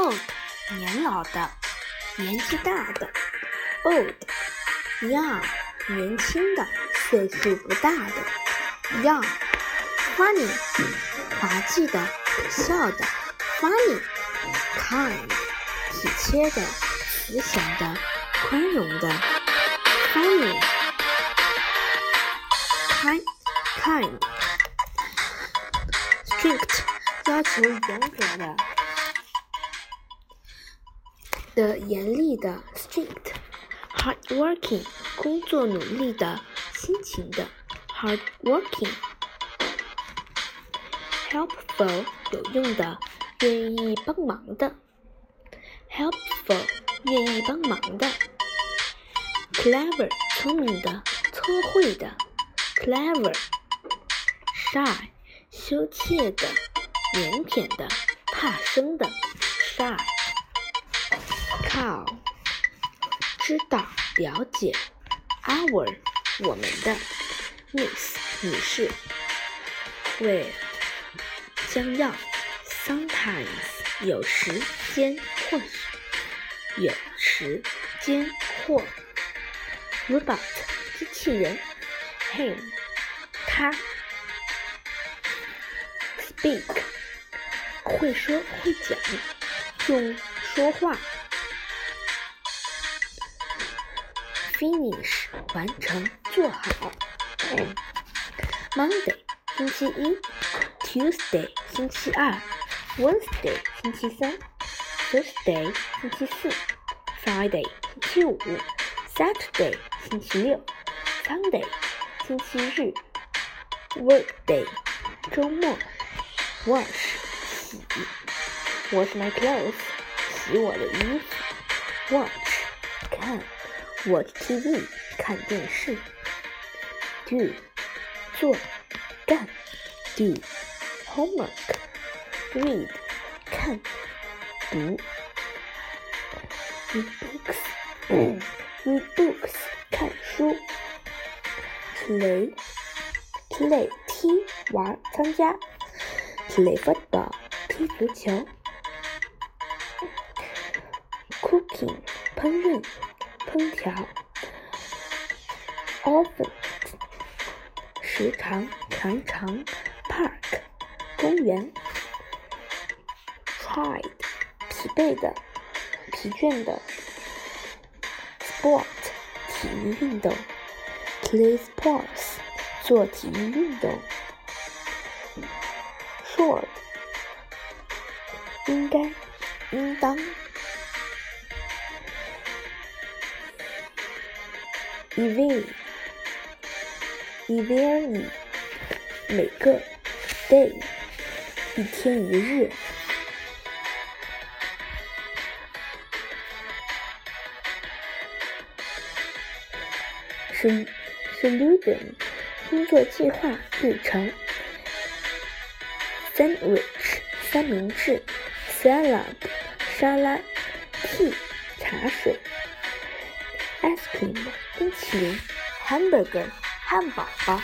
old 年老的，年纪大的；old young 年轻的，岁数不大的；young funny 滑稽的，可笑的；funny kind 体贴的，慈祥的，宽容的；funny kind kind strict 要求严格的。的严厉的 strict，hardworking 工作努力的辛勤的 hardworking，helpful 有用的愿意帮忙的 helpful 愿意帮忙的 clever 聪明的聪慧的 clever，shy 羞怯的腼腆的怕生的 shy。cow，知道了解；our，我们的；miss，女士；will，将要；sometimes，有时间或许；有时间或；robot，机器人；him，他；speak，会说会讲，用说话。Finish 完成做好。Monday 星期一，Tuesday 星期二，Wednesday 星期三，Thursday 星期四，Friday 星期五，Saturday 星期六，Sunday 星期日，Workday 周末，Wash 洗，Wash my clothes 洗我的衣服，Watch 看。Watch TV 看电视，do 做干，do homework read 看读，read books read books 看书，play play 踢玩参加，play football 踢足球，cooking 烹饪。空调，often，时常，常常，park，公园，tired，疲惫的，疲倦的，sport，体育运动，play sports，做体育运动，should，应该，应当。E v e e v e r y 每个 day 一天一日。s s o l u t i o n 工作计划日程。sandwich 三明治。salad 沙拉。tea 茶水。ice cream 冰淇淋，hamburger，汉堡包。